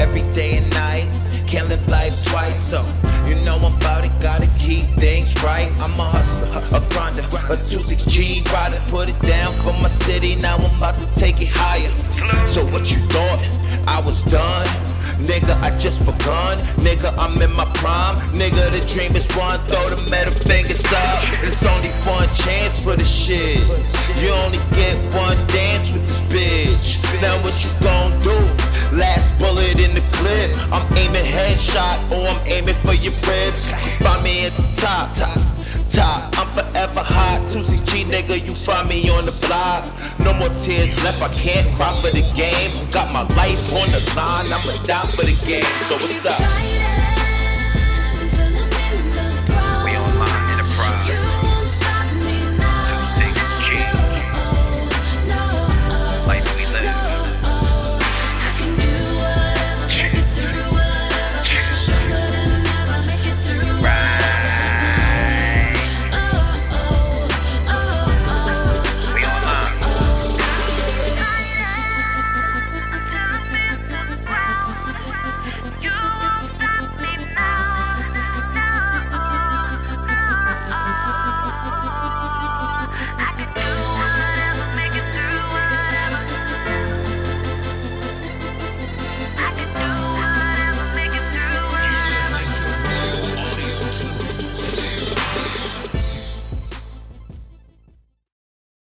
every day and night. Can't live life twice, so you know I'm about it. Gotta keep things right. I'm a hustler, a grinder, a 26G rider. Put it down for my city. Now I'm about to take it higher. So what you thought? I was done. Nigga, I just begun. Nigga, I'm in my prime. Nigga, the dream is one. Throw the metal fingers up. It's only one chance for the shit. You only get one dance with this bitch. Now what you gon' I'm aiming headshot or I'm aiming for your ribs. Find me at the top, top, top. I'm forever hot. 26G nigga, you find me on the block. No more tears left. I can't cry for the game. Got my life on the line. I'ma die for the game. So what's up?